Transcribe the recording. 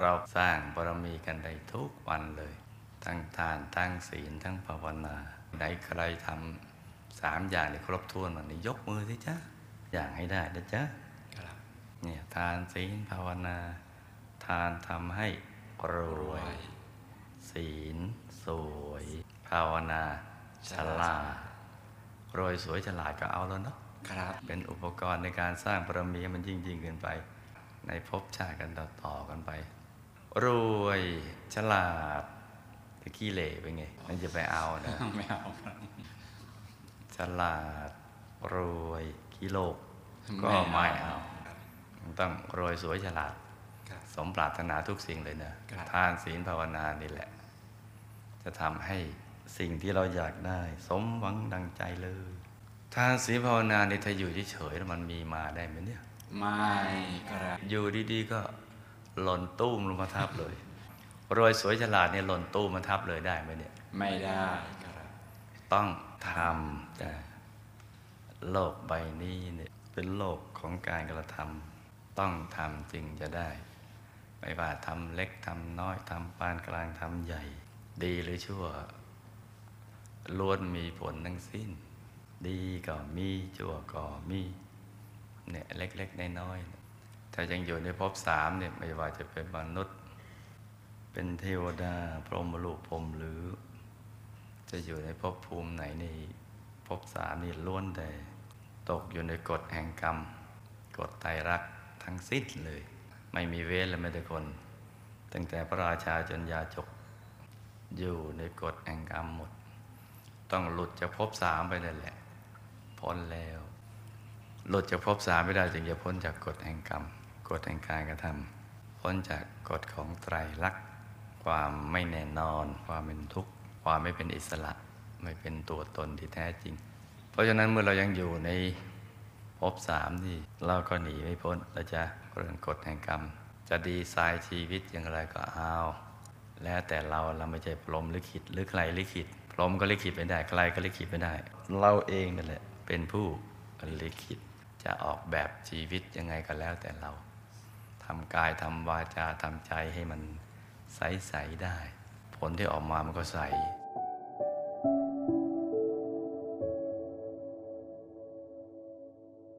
เราสร้างบารมีกันได้ทุกวันเลย ทั้งทานทั้งศีลทั้งภาวนาไหนใครทำสามอย่างนี้ครบถ้วนวันนี้ยกมือสิจ๊ะอย่างให้ได้นะจ๊ะครับเนี่ยทานศีลภาวนา ทานทำให้รรววยยศีล สวย ภาวนาฉลาดรวยสวยฉลาดก็เอาแล้วเนาะครับ เป็นอุปกรณ์ในการสร้างบารมีให้มันยิ่งยิ่งขึ้นไป ในภพชาติกันต่อต่อกันไป รวยฉลาดตะกี้เหล่เป็นไงมันจะไปเอานะไม่เอาครับฉลาดรวยกิโลก ก็ไม่ไม่เอาเอาต้องรวยสวยฉลาดครับสมปรารถนาทุกสิ่งเลยนะครับทานศีลภาวนานี่แหละ จะทำให้สิ่งที่เราอยากได้ สมหวังดังใจเลย ทานศีลภาวนานี่ถ้าอยู่เฉยๆแล้วมันมีมาได้ไหมเนี่ย ไม่ครับอยู่ดีๆก็หล่นตู้มลงมาทับเลยรวยสวยฉลาดเนี่ยหล่นตู้มมาทับเลยได้ไหมเนี่ย ไม่ได้ครับ ต้องทำแต่โลกใบนี้เนี่ยเป็นโลกของการกระทำต้องทำจึงจะได้ ไม่ว่าทำเล็กทำน้อยทำปานกลางทำใหญ่ ดีหรือชั่วล้วนมีผลทั้งสิ้น ดีก็มีชั่วก็มี เนี่ยเล็กๆน้อยๆถ้ายังอยู่ในภพสามเนี่ยไม่ว่าจะเป็นมนุษย์ เป็นเทวดา พรหมลูกพรมหรือ จะอยู่ในภพภูมิไหนนี่ภพสามนี่ล้วนแต่ตกอยู่ในกฎแห่งกรรม กฎไตรรักษ์ทั้งสิ้นเลย ไม่มีเว้นและไม่ได้คน ตั้งแต่พระราชาจนยาจกอยู่ในกฎแห่งกรรมหมด ต้องหลุดจากภพสามไปนั่นแหละพ้นแล้ว หลุดจากภพสามไม่ได้จึงจะพ้นจากกฎแห่งกรรม กฎแห่งการกระทำพ้นจากกฎของไตรลักษณ์ความไม่แน่นอน ความเป็นทุกข์ ความไม่เป็นอิสระ ไม่เป็นตัวตนที่แท้จริง เพราะฉะนั้นเมื่อเรายังอยู่ในภพสามนี่เราก็หนีไม่พ้นเราจะเรื่องกฎแห่งกรรม จะดีไซน์ชีวิตอย่างไรก็เอาแล้วแต่เราเราไม่ใช่พรหมลิขิตหรือใครลิขิตพรมก็ลิขิตไม่ได้ใครก็ลิขิตไม่ได้ เราเองนั่นแหละเป็นผู้ลิขิต จะออกแบบชีวิตยังไงก็แล้วแต่เราทำกายทำวาจาทำใจให้มันใส ๆ ได้ ผลที่ออกมามันก็ใส